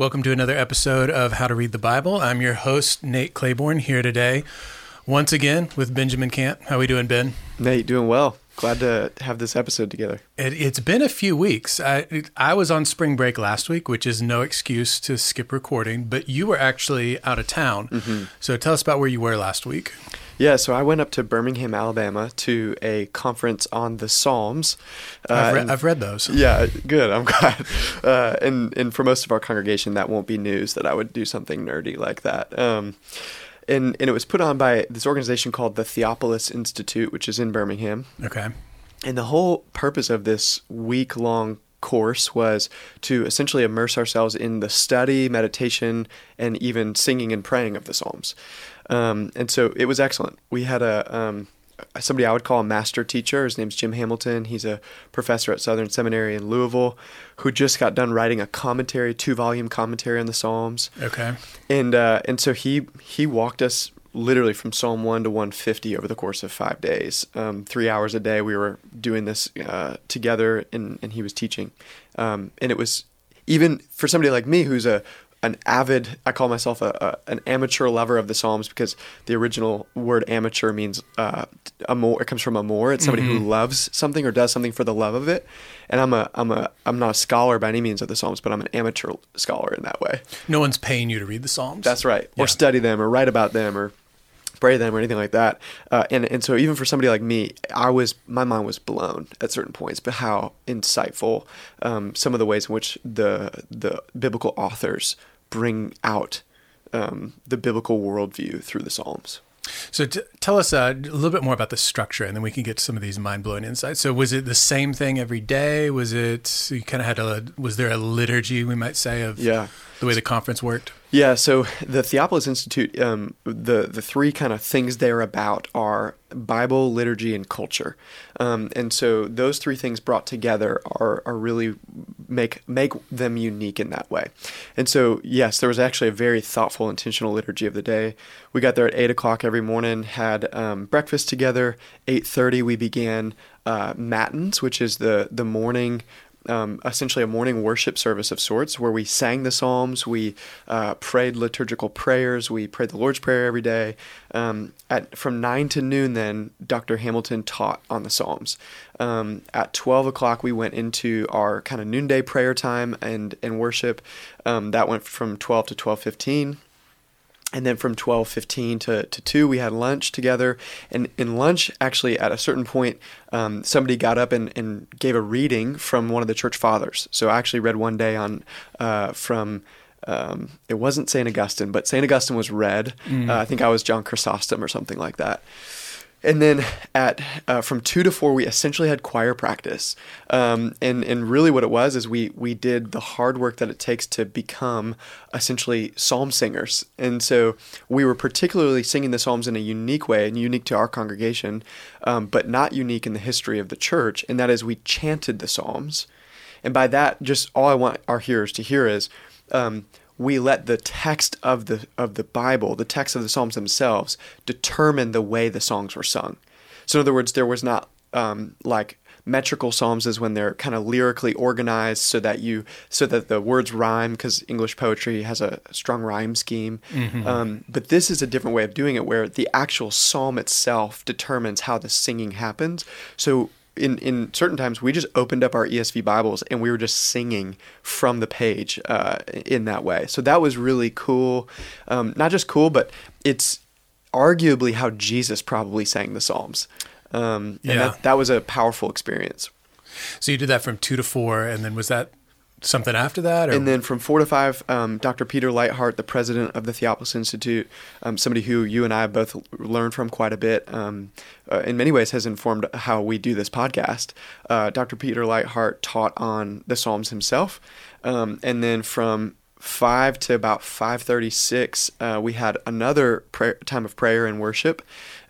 Welcome to another episode of How to Read the Bible. I'm your host, Nate Claiborne, here today once again with Benjamin Camp. How are we doing, Ben? Nate, doing well. Glad to have this episode together. It, has been a few weeks. I I was on spring break last week, which is no excuse to skip recording, but you were actually out of town. Mm-hmm. So tell us about where you were last week. Yeah, so I went up to Birmingham, Alabama to a conference on the Psalms. Uh, I've, re- I've, read those. Yeah, good. I'm glad. Uh, and, and for most of our congregation, that won't be news that I would do something nerdy like that. Um, and, and it was put on by this organization called the Theopolis Institute, which is in Birmingham. Okay. And the whole purpose of this week long course was to essentially immerse ourselves in the study, meditation, and even singing and praying of the Psalms. Um, and so it was excellent. We had a um, somebody I would call a master teacher. His name's Jim Hamilton. He's a professor at Southern Seminary in Louisville, who just got done writing a commentary, two volume commentary on the Psalms. Okay. And uh, and so he he walked us literally from Psalm one to one fifty over the course of five days. Um, three hours a day, we were doing this uh, together, and and he was teaching. Um, and it was even for somebody like me who's a an avid i call myself a, a, an amateur lover of the psalms because the original word amateur means uh, amor it comes from amor. It's somebody mm-hmm. who loves something or does something for the love of it. And i'm a i'm a i'm not a scholar by any means of the psalms but i'm an amateur scholar in that way. No one's paying you to read the psalms? That's right. Yeah. or study them or write about them or spray them or anything like that. Uh, and and so even for somebody like me, I was my mind was blown at certain points, but how insightful um, some of the ways in which the the biblical authors bring out um, the biblical worldview through the Psalms. So t- tell us uh, a little bit more about the structure, and then we can get some of these mind blowing insights. So was it the same thing every day? Was it you kind of had a was there a liturgy we might say of yeah. the way the conference worked? Yeah, so the Theopolis Institute, um, the the three kind of things they're about are Bible, liturgy, and culture, um, and so those three things brought together are are really make make them unique in that way. And so yes, there was actually a very thoughtful, intentional liturgy of the day. We got there at eight o'clock every morning, had um, breakfast together. Eight thirty, we began uh, matins, which is the the morning um, essentially a morning worship service of sorts where we sang the Psalms, we uh, prayed liturgical prayers, we prayed the Lord's Prayer every day. Um, at From 9 to noon, then, Dr. Hamilton taught on the Psalms. Um, at 12 o'clock, we went into our kind of noonday prayer time and, and worship. Um, that went from 12 to 12.15 and then from 12.15 to, to 2 we had lunch together. And in lunch actually at a certain point um, somebody got up and, and gave a reading from one of the church fathers. So i actually read one day on uh, from um, it wasn't st augustine but st augustine was read. Mm. uh, i think i was john chrysostom or something like that and then at uh, from two to four, we essentially had choir practice, um, and and really what it was is we we did the hard work that it takes to become essentially psalm singers, and so we were particularly singing the psalms in a unique way and unique to our congregation, um, but not unique in the history of the church, and that is we chanted the psalms, and by that, just all I want our hearers to hear is. Um, we let the text of the of the Bible, the text of the Psalms themselves, determine the way the songs were sung. So in other words, there was not um, like metrical psalms is when they're kind of lyrically organized so that you so that the words rhyme because english poetry has a strong rhyme scheme mm-hmm. um, but this is a different way of doing it where the actual psalm itself determines how the singing happens so in in certain times we just opened up our ESV Bibles and we were just singing from the page uh, in that way. So that was really cool. Um, not just cool, but it's arguably how Jesus probably sang the Psalms. Um, and yeah. that, that was a powerful experience. So you did that from two to four, and then was that something after that? Or? And then from four to five, um, Dr. Peter Leithart, the president of the Theopolis Institute, um, somebody who you and I both learned from quite a bit, um, uh, in many ways has informed how we do this podcast. Uh, Dr. Peter Leithart taught on the Psalms himself. Um, and then from 5 to about 5.36 uh, we had another prayer, time of prayer and worship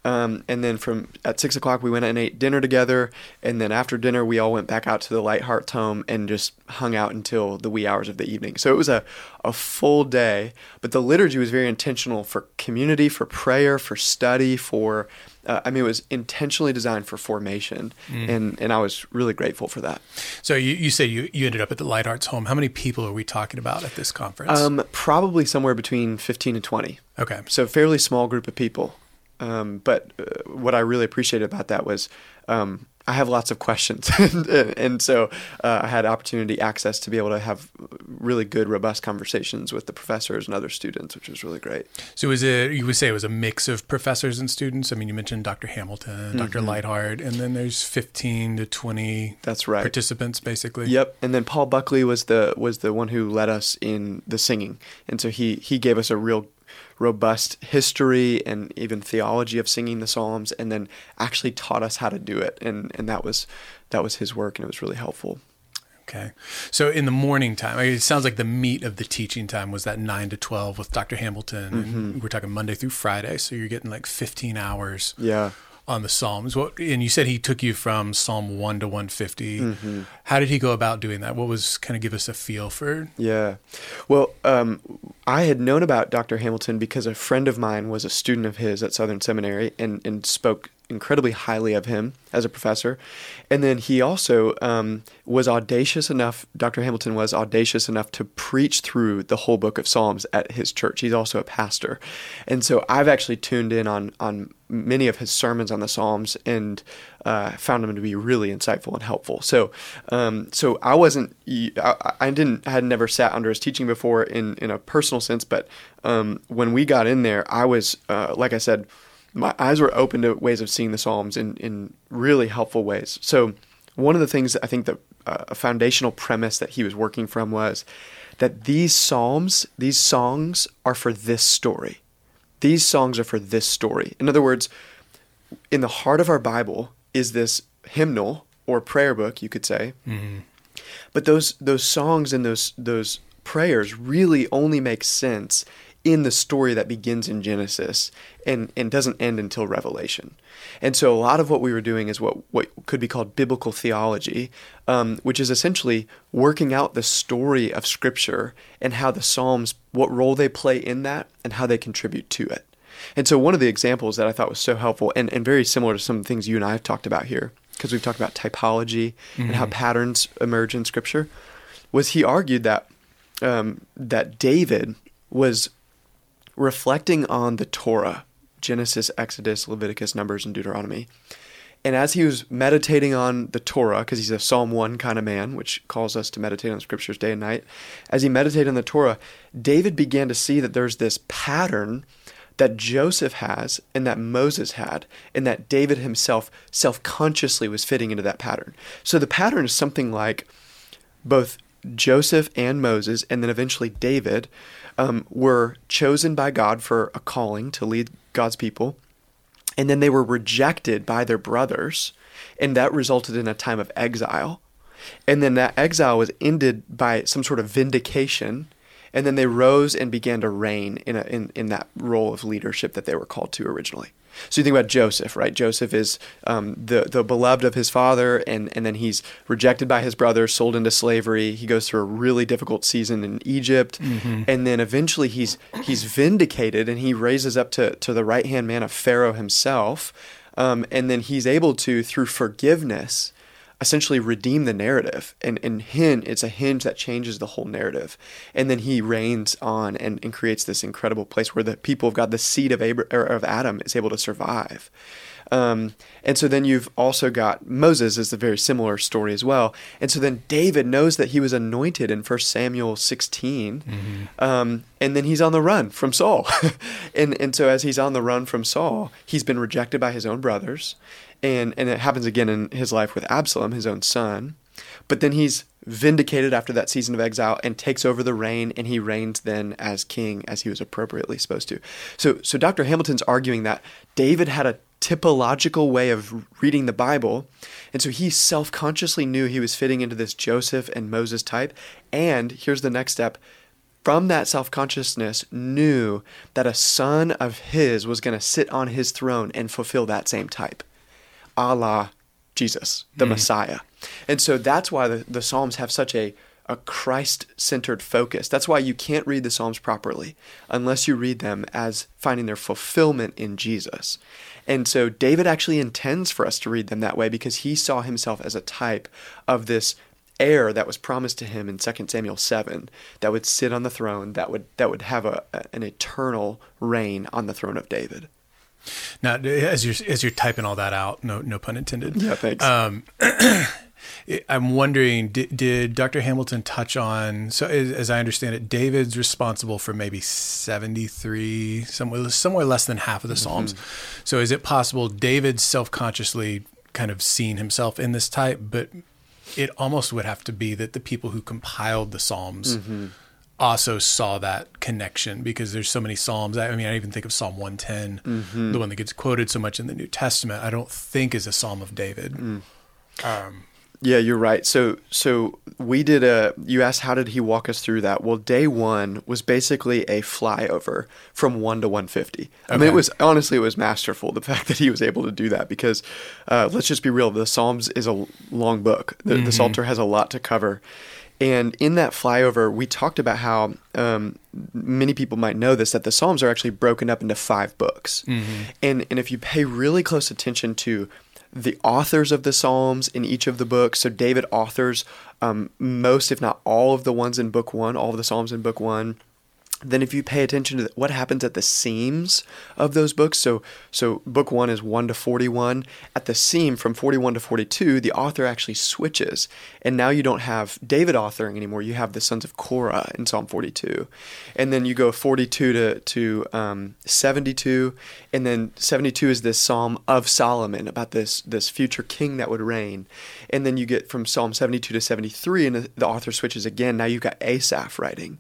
Um, and then from at six o'clock, we went and ate dinner together. And then after dinner, we all went back out to the Leitharts home and just hung out until the wee hours of the evening. So it was a, a full day, but the liturgy was very intentional for community, for prayer, for study, for uh, I mean, it was intentionally designed for formation, mm. and and I was really grateful for that. So you, you say you, you ended up at the Leitharts home. How many people are we talking about at this conference? Um, probably somewhere between fifteen and twenty. Okay, so fairly small group of people. Um, but uh, what I really appreciated about that was um, I have lots of questions, and, and, so uh, I had opportunity access to be able to have really good, robust conversations with the professors and other students, which was really great. So, was it you would say it was a mix of professors and students? I mean, you mentioned Dr. Hamilton, mm-hmm. Dr. Leithart, and then there's 15 to 20. That's right. Participants, basically. Yep. And then Paul Buckley was the was the one who led us in the singing, and so he he gave us a real robust history and even theology of singing the psalms and then actually taught us how to do it and and that was that was his work and it was really helpful Okay. So in the morning time, it sounds like the meat of the teaching time was that 9 to 12 with Dr. Hamilton. Mm-hmm. we're talking Monday through Friday. So you're getting like 15 hours. Yeah on the Psalms. What and you said he took you from Psalm one to one fifty. mm mm-hmm. How did he go about doing that? What was kind of give us a feel for? Yeah, well, um, I had known about Dr. Hamilton because a friend of mine was a student of his at Southern Seminary and and spoke incredibly highly of him as a professor. And then he also um, was audacious enough, Dr. Hamilton was audacious enough to preach through the whole book of Psalms at his church. He's also a pastor. And so I've actually tuned in on, on many of his sermons on the Psalms and uh, found them to be really insightful and helpful. So, um, so I wasn't, I, I, didn't, I had never sat under his teaching before in, in a personal sense, but um, when we got in there, I was, uh, like I said, my eyes were open to ways of seeing the Psalms in, in really helpful ways. So, one of the things that I think that uh, a foundational premise that he was working from was that these Psalms, these songs are for this story. These songs are for this story. In other words, in the heart of our Bible is this hymnal or prayer book, you could say. Mm-hmm. But those those songs and those those prayers really only make sense in the story that begins in Genesis and, and doesn't end until Revelation. And so a lot of what we were doing is what, what could be called biblical theology, um, which is essentially working out the story of Scripture and how the Psalms, what role they play in that and how they contribute to it. And so one of the examples that I thought was so helpful and, and very similar to some of the things you and I have talked about here, because we've talked about typology mm-hmm. and how mm-hmm. patterns emerge in Scripture, was he argued that um, that David was reflecting on the Torah Genesis, Exodus, Leviticus, Numbers, and Deuteronomy. And as he was meditating on the Torah, because he's a Psalm 1 kind of man, which calls us to meditate on the scriptures day and night, as he meditated on the Torah, David began to see that there's this pattern that Joseph has and that Moses had, and that David himself self consciously was fitting into that pattern. So the pattern is something like both Joseph and Moses, and then eventually David, um, were chosen by God for a calling to lead God's people, and then they were rejected by their brothers, and that resulted in a time of exile. And then that exile was ended by some sort of vindication and then they rose and began to reign in, a, in, in that role of leadership that they were called to originally. So you think about Joseph, right? Joseph is um, the the beloved of his father, and and then he's rejected by his brothers, sold into slavery. He goes through a really difficult season in Egypt, mm-hmm. and then eventually he's he's vindicated, and he raises up to to the right hand man of Pharaoh himself, um, and then he's able to through forgiveness essentially redeem the narrative and and hinge it's a hinge that changes the whole narrative and then he reigns on and, and creates this incredible place where the people of god the seed of Abraham, of adam is able to survive um, and so then you've also got Moses is a very similar story as well. And so then David knows that he was anointed in 1 Samuel 16. Mm-hmm. Um, and then he's on the run from Saul. and, and so as he's on the run from Saul, he's been rejected by his own brothers and and it happens again in his life with Absalom, his own son. But then he's vindicated after that season of exile and takes over the reign, and he reigns then as king as he was appropriately supposed to. So, so Dr. Hamilton's arguing that David had a typological way of reading the Bible, and so he self-consciously knew he was fitting into this Joseph and Moses type. And here's the next step: from that self consciousness, knew that a son of his was going to sit on his throne and fulfill that same type, a la Jesus, the mm. Messiah. And so that's why the, the Psalms have such a, a Christ centered focus. That's why you can't read the Psalms properly unless you read them as finding their fulfillment in Jesus. And so David actually intends for us to read them that way because he saw himself as a type of this heir that was promised to him in 2 Samuel 7 that would sit on the throne that would that would have a, an eternal reign on the throne of David. Now as you're as you're typing all that out, no no pun intended. Yeah, thanks. Um, I'm wondering, did, did, Dr. Hamilton touch on? So, as, as, I understand it, David's responsible for maybe 73, somewhere somewhere less than half of the mm-hmm. Psalms. So, is it possible David self consciously kind of seen himself in this type, but it almost would have to be that the people who compiled the Psalms. Mm-hmm. Also saw that connection because there's so many Psalms. I mean, I even think of Psalm 110, mm-hmm. the one that gets quoted so much in the New Testament. I don't think is a Psalm of David. Mm. Um, yeah, you're right. So so we did a you asked how did he walk us through that? Well, day 1 was basically a flyover from 1 to 150. Okay. I mean it was honestly it was masterful the fact that he was able to do that because uh, let's just be real, the Psalms is a long book. The, mm-hmm. the Psalter has a lot to cover. And in that flyover, we talked about how um, many people might know this that the Psalms are actually broken up into five books. Mm-hmm. And and if you pay really close attention to the authors of the Psalms in each of the books. So David authors um, most, if not all, of the ones in Book One, all of the Psalms in Book One then if you pay attention to what happens at the seams of those books so so book 1 is 1 to 41 at the seam from 41 to 42 the author actually switches and now you don't have David authoring anymore you have the sons of Korah in Psalm 42 and then you go 42 to to um, 72 and then 72 is this psalm of Solomon about this this future king that would reign. And then you get from Psalm 72 to 73 and the, the author switches again. Now you've got Asaph writing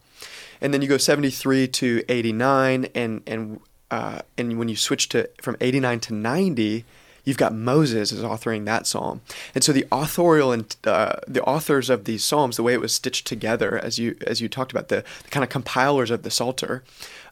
and then you go 73 to 89 and and uh, and when you switch to from 89 to 90 you've got Moses is authoring that psalm. And so the authorial and uh, the authors of these psalms, the way it was stitched together, as you as you talked about, the, the kind of compilers of the Psalter,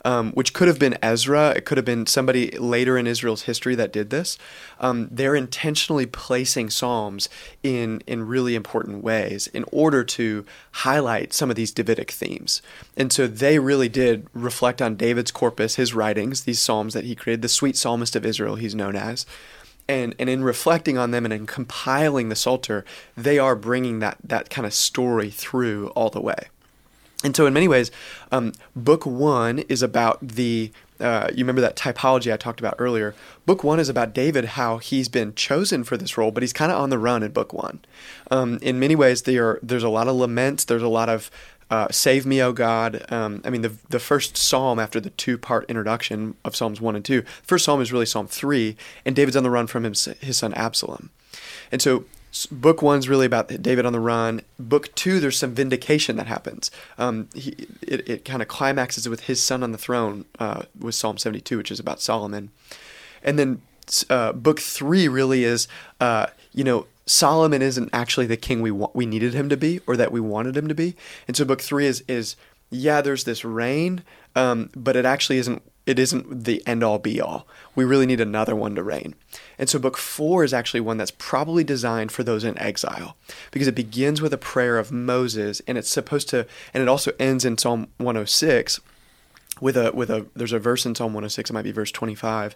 um, which could have been Ezra, it could have been somebody later in Israel's history that did this. Um, they're intentionally placing psalms in in really important ways in order to highlight some of these Davidic themes. And so they really did reflect on David's corpus, his writings, these psalms that he created, the sweet psalmist of Israel, he's known as and and in reflecting on them and in compiling the Psalter, they are bringing that that kind of story through all the way. And so, in many ways, um, book one is about the. Uh, you remember that typology I talked about earlier. Book one is about David, how he's been chosen for this role, but he's kind of on the run in book one. Um, in many ways, are, there's a lot of laments. There's a lot of uh, Save me, O God. Um, I mean, the, the first psalm after the two part introduction of Psalms 1 and 2, first psalm is really Psalm 3, and David's on the run from his, his son Absalom. And so, book one's really about David on the run. Book two, there's some vindication that happens. Um, he, it it kind of climaxes with his son on the throne uh, with Psalm 72, which is about Solomon. And then uh, book three really is, uh, you know, Solomon isn't actually the king we wa- we needed him to be or that we wanted him to be. And so book 3 is is yeah, there's this reign, um, but it actually isn't it isn't the end all be all. We really need another one to reign. And so book 4 is actually one that's probably designed for those in exile because it begins with a prayer of Moses and it's supposed to and it also ends in Psalm 106 with a with a there's a verse in Psalm 106 it might be verse 25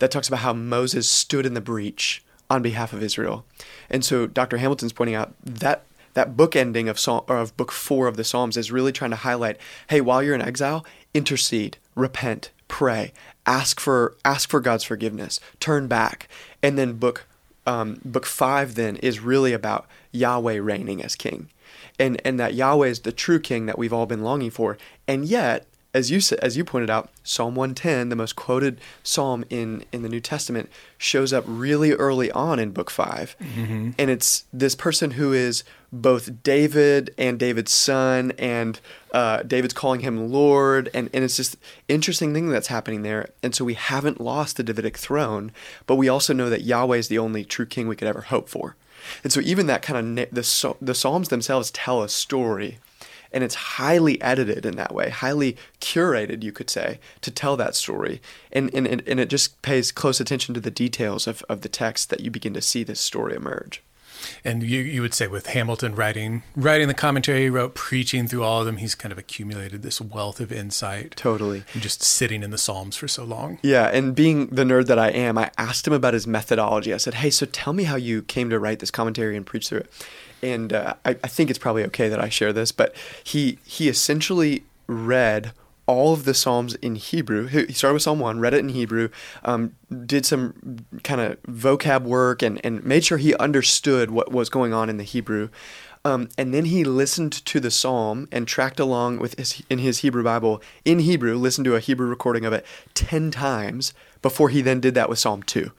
that talks about how Moses stood in the breach on behalf of Israel. And so Dr. Hamilton's pointing out that that book ending of Psalm, of book four of the Psalms is really trying to highlight, hey, while you're in exile, intercede, repent, pray, ask for ask for God's forgiveness, turn back, and then book um, book five then is really about Yahweh reigning as king, and and that Yahweh is the true king that we've all been longing for, and yet as you as you pointed out, Psalm 110, the most quoted psalm in in the New Testament, shows up really early on in Book 5 mm-hmm. and it's this person who is both David and David's son, and uh, David's calling him Lord, and and it's just interesting thing that's happening there. And so we haven't lost the Davidic throne, but we also know that Yahweh is the only true king we could ever hope for. And so even that kind of the the Psalms themselves tell a story and it's highly edited in that way, highly curated, you could say, to tell that story. And, and, and it just pays close attention to the details of, of the text that you begin to see this story emerge. And you, you would say with Hamilton writing writing the commentary he wrote, preaching through all of them, he's kind of accumulated this wealth of insight. Totally. Just sitting in the Psalms for so long. Yeah, and being the nerd that I am, I asked him about his methodology. I said, "Hey, so tell me how you came to write this commentary and preach through it." And uh, I, I think it's probably okay that I share this, but he he essentially read all of the Psalms in Hebrew. He started with Psalm 1, read it in Hebrew, um, did some kind of vocab work, and, and made sure he understood what was going on in the Hebrew. Um, and then he listened to the psalm and tracked along with his, in his Hebrew Bible in Hebrew, listened to a Hebrew recording of it 10 times before he then did that with Psalm 2.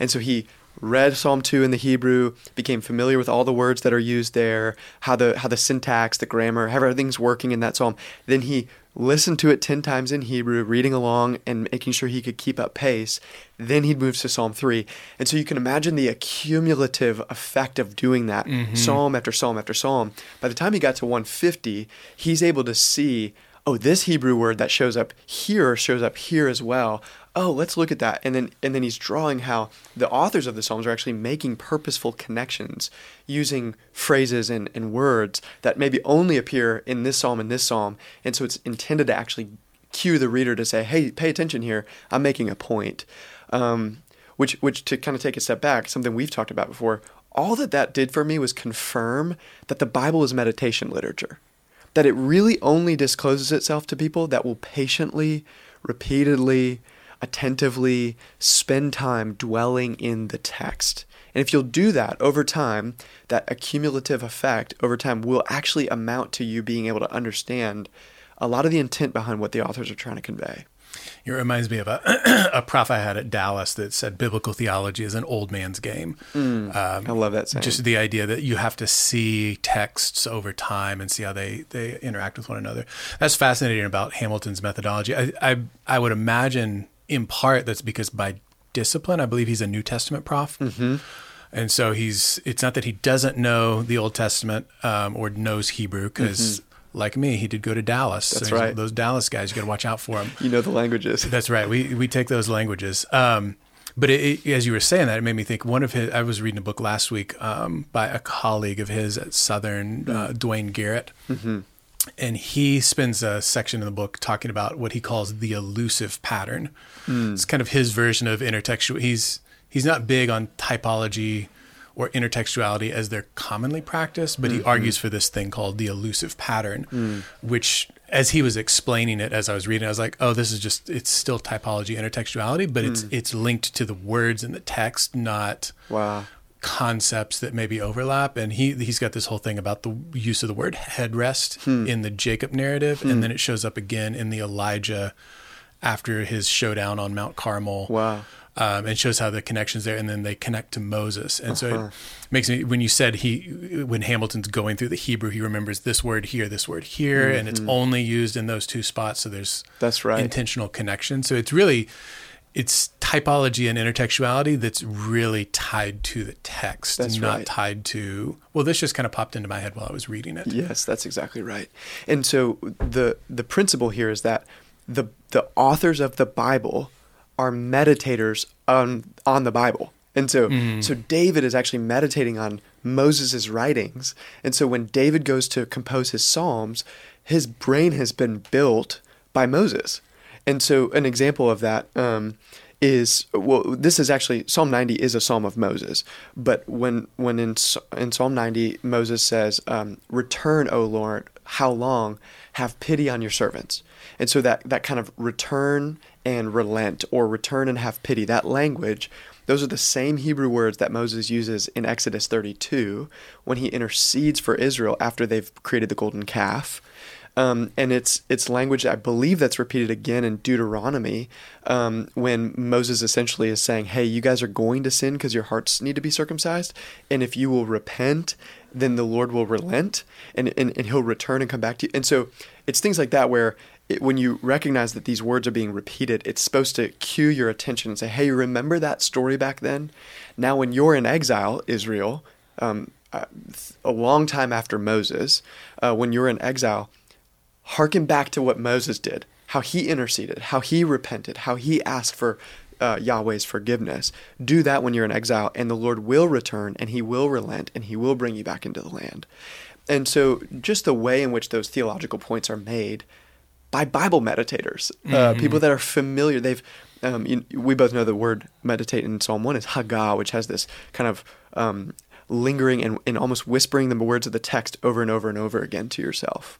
And so he read Psalm 2 in the Hebrew, became familiar with all the words that are used there, how the how the syntax, the grammar, how everything's working in that psalm. Then he listened to it 10 times in Hebrew, reading along and making sure he could keep up pace. Then he'd move to Psalm 3. And so you can imagine the accumulative effect of doing that mm-hmm. psalm after psalm after psalm. By the time he got to 150, he's able to see oh, this Hebrew word that shows up here shows up here as well oh, let's look at that. And then and then he's drawing how the authors of the Psalms are actually making purposeful connections using phrases and, and words that maybe only appear in this psalm and this psalm. And so it's intended to actually cue the reader to say, hey, pay attention here. I'm making a point. Um, which, which to kind of take a step back, something we've talked about before, all that that did for me was confirm that the Bible is meditation literature. That it really only discloses itself to people that will patiently, repeatedly, attentively spend time dwelling in the text. And if you'll do that over time, that accumulative effect over time will actually amount to you being able to understand a lot of the intent behind what the authors are trying to convey. It reminds me of a, a prof I had at Dallas that said biblical theology is an old man's game. Mm, um, I love that saying. Just the idea that you have to see texts over time and see how they, they interact with one another. That's fascinating about Hamilton's methodology. I, I, I would imagine in part that's because by discipline, I believe he's a New Testament prof. Mm-hmm. And so he's, it's not that he doesn't know the Old Testament um, or knows Hebrew, because mm-hmm. like me, he did go to Dallas. That's so right. Those Dallas guys, you got to watch out for them. You know the languages. That's right. We, we take those languages. Um, but it, it, as you were saying that, it made me think. One of his, I was reading a book last week um, by a colleague of his at Southern, uh, Duane Garrett, mm-hmm and he spends a section in the book talking about what he calls the elusive pattern. Mm. It's kind of his version of intertextual. He's he's not big on typology or intertextuality as they're commonly practiced, but mm-hmm. he argues for this thing called the elusive pattern, mm. which, as he was explaining it as I was reading, I was like, "Oh, this is just it's still typology, intertextuality, but mm. it's it's linked to the words in the text, not wow concepts that maybe overlap and he he's got this whole thing about the use of the word headrest hmm. in the Jacob narrative hmm. and then it shows up again in the Elijah after his showdown on Mount Carmel. Wow. Um, and shows how the connections there and then they connect to Moses. And uh-huh. so it makes me when you said he when Hamilton's going through the Hebrew he remembers this word here, this word here mm-hmm. and it's mm-hmm. only used in those two spots so there's That's right. intentional connection. So it's really it's typology and intertextuality that's really tied to the text that's not right. tied to well this just kind of popped into my head while i was reading it. Yes that's exactly right. And so the the principle here is that the the authors of the bible are meditators on on the bible. And so mm. so david is actually meditating on moses' writings. And so when david goes to compose his psalms his brain has been built by moses and so, an example of that um, is well, this is actually Psalm 90 is a psalm of Moses, but when when in in Psalm 90 Moses says, um, "Return, O Lord, how long? Have pity on your servants." And so that that kind of return and relent, or return and have pity, that language. Those are the same Hebrew words that Moses uses in Exodus 32 when he intercedes for Israel after they've created the golden calf. Um, and it's it's language I believe that's repeated again in Deuteronomy um, when Moses essentially is saying, "Hey, you guys are going to sin because your hearts need to be circumcised, and if you will repent, then the Lord will relent and, and, and He'll return and come back to you." And so it's things like that where it, when you recognize that these words are being repeated, it's supposed to cue your attention and say, "Hey, remember that story back then? Now, when you're in exile, Israel." Um, uh, a long time after Moses, uh, when you're in exile, hearken back to what Moses did, how he interceded, how he repented, how he asked for uh, Yahweh's forgiveness. Do that when you're in exile, and the Lord will return, and He will relent, and He will bring you back into the land. And so, just the way in which those theological points are made by Bible meditators, uh, mm-hmm. people that are familiar, they've um, you, we both know the word meditate in Psalm 1 is hagah, which has this kind of um, lingering and, and almost whispering the words of the text over and over and over again to yourself.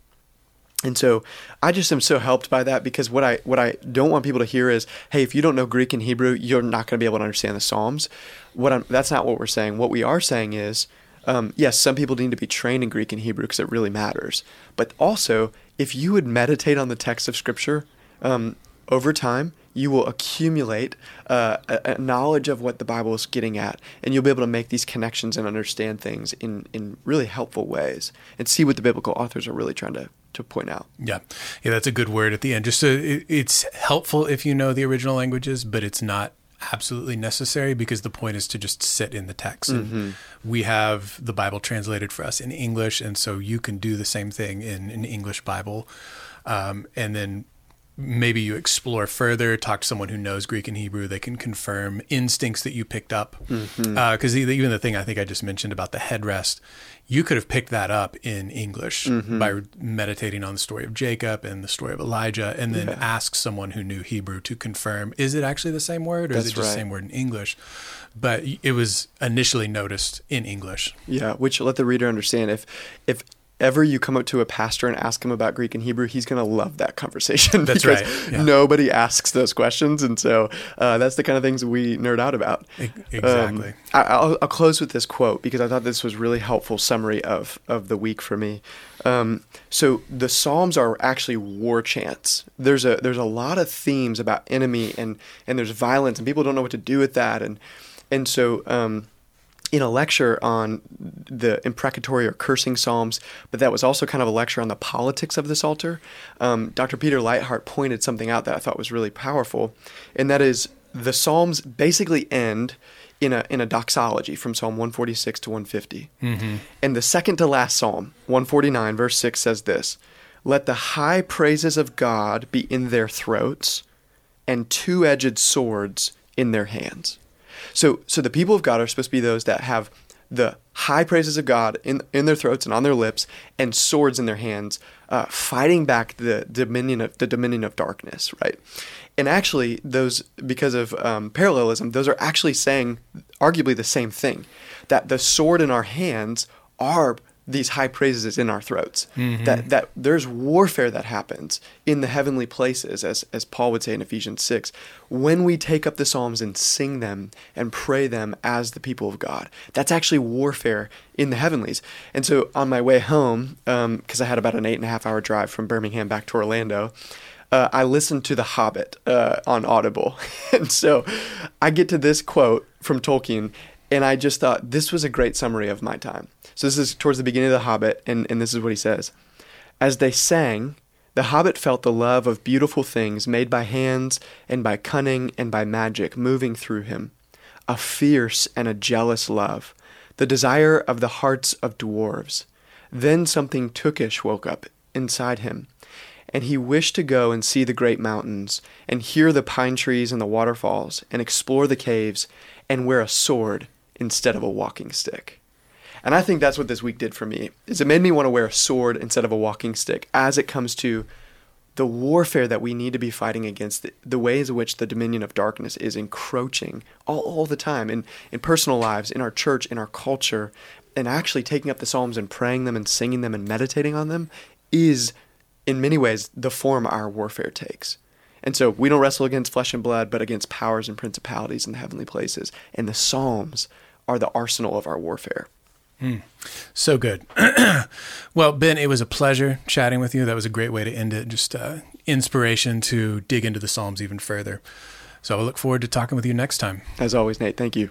And so I just am so helped by that because what I what I don't want people to hear is, hey, if you don't know Greek and Hebrew, you're not going to be able to understand the Psalms. What I'm, that's not what we're saying. What we are saying is, um, yes, some people need to be trained in Greek and Hebrew because it really matters. But also, if you would meditate on the text of Scripture um, over time, you will accumulate uh, a, a, knowledge of what the Bible is getting at, and you'll be able to make these connections and understand things in, in really helpful ways and see what the biblical authors are really trying to, to point out. Yeah, yeah, that's a good word at the end. Just so it, it's helpful if you know the original languages, but it's not absolutely necessary because the point is to just sit in the text. Mm-hmm. we have the Bible translated for us in English, and so you can do the same thing in an English Bible. Um, and then maybe you explore further, talk to someone who knows Greek and Hebrew. They can confirm instincts that you picked up. Because mm-hmm. uh, even the thing I think I just mentioned about the headrest, you could have picked that up in English mm-hmm. by meditating on the story of Jacob and the story of Elijah, and then yeah. ask someone who knew Hebrew to confirm is it actually the same word or That's is it just right. the same word in English? But it was initially noticed in English. Yeah, which let the reader understand if if ever you come up to a pastor and ask him about Greek and Hebrew, he's going to love that conversation. That's because right. Yeah. Nobody asks those questions, and so uh, that's the kind of things we nerd out about. Exactly. Um, I, will close with this quote because I thought this was really helpful summary of of the week for me. Um, so the Psalms are actually war chants. There's a there's a lot of themes about enemy and and there's violence and people don't know what to do with that and and so. Um, in a lecture on the imprecatory or cursing psalms, but that was also kind of a lecture on the politics of the Psalter. Um, Dr. Peter Leithart pointed something out that I thought was really powerful, and that is the psalms basically end in a in a doxology from Psalm 146 to 150, mm-hmm. and the second to last psalm, 149, verse six, says this: "Let the high praises of God be in their throats, and two-edged swords in their hands." So, so the people of God are supposed to be those that have the high praises of God in, in their throats and on their lips, and swords in their hands, uh, fighting back the dominion of the dominion of darkness, right? And actually, those because of um, parallelism, those are actually saying arguably the same thing. That the sword in our hands are these high praises is in our throats. Mm-hmm. That that there's warfare that happens in the heavenly places, as as Paul would say in Ephesians six, when we take up the Psalms and sing them and pray them as the people of God. That's actually warfare in the heavenlies. And so on my way home, because um, I had about an eight and a half hour drive from Birmingham back to Orlando. Uh, I listened to The Hobbit uh, on Audible. and so I get to this quote from Tolkien, and I just thought this was a great summary of my time. So this is towards the beginning of The Hobbit, and, and this is what he says. As they sang, the hobbit felt the love of beautiful things made by hands and by cunning and by magic moving through him, a fierce and a jealous love, the desire of the hearts of dwarves. Then something tookish woke up inside him, and he wished to go and see the great mountains, and hear the pine trees and the waterfalls, and explore the caves, and wear a sword instead of a walking stick. And I think that's what this week did for me. Is it made me want to wear a sword instead of a walking stick as it comes to the warfare that we need to be fighting against the, the ways in which the dominion of darkness is encroaching all, all the time in, in personal lives, in our church, in our culture, and actually taking up the Psalms and praying them and singing them and meditating on them is in many ways the form our warfare takes. And so we don't wrestle against flesh and blood, but against powers and principalities in the heavenly places. And the Psalms are the arsenal of our warfare. Mm, so good. well, Ben, it was a pleasure chatting with you. That was a great way to end it. Just uh, inspiration to dig into the Psalms even further. So I look forward to talking with you next time. As always, Nate, thank you.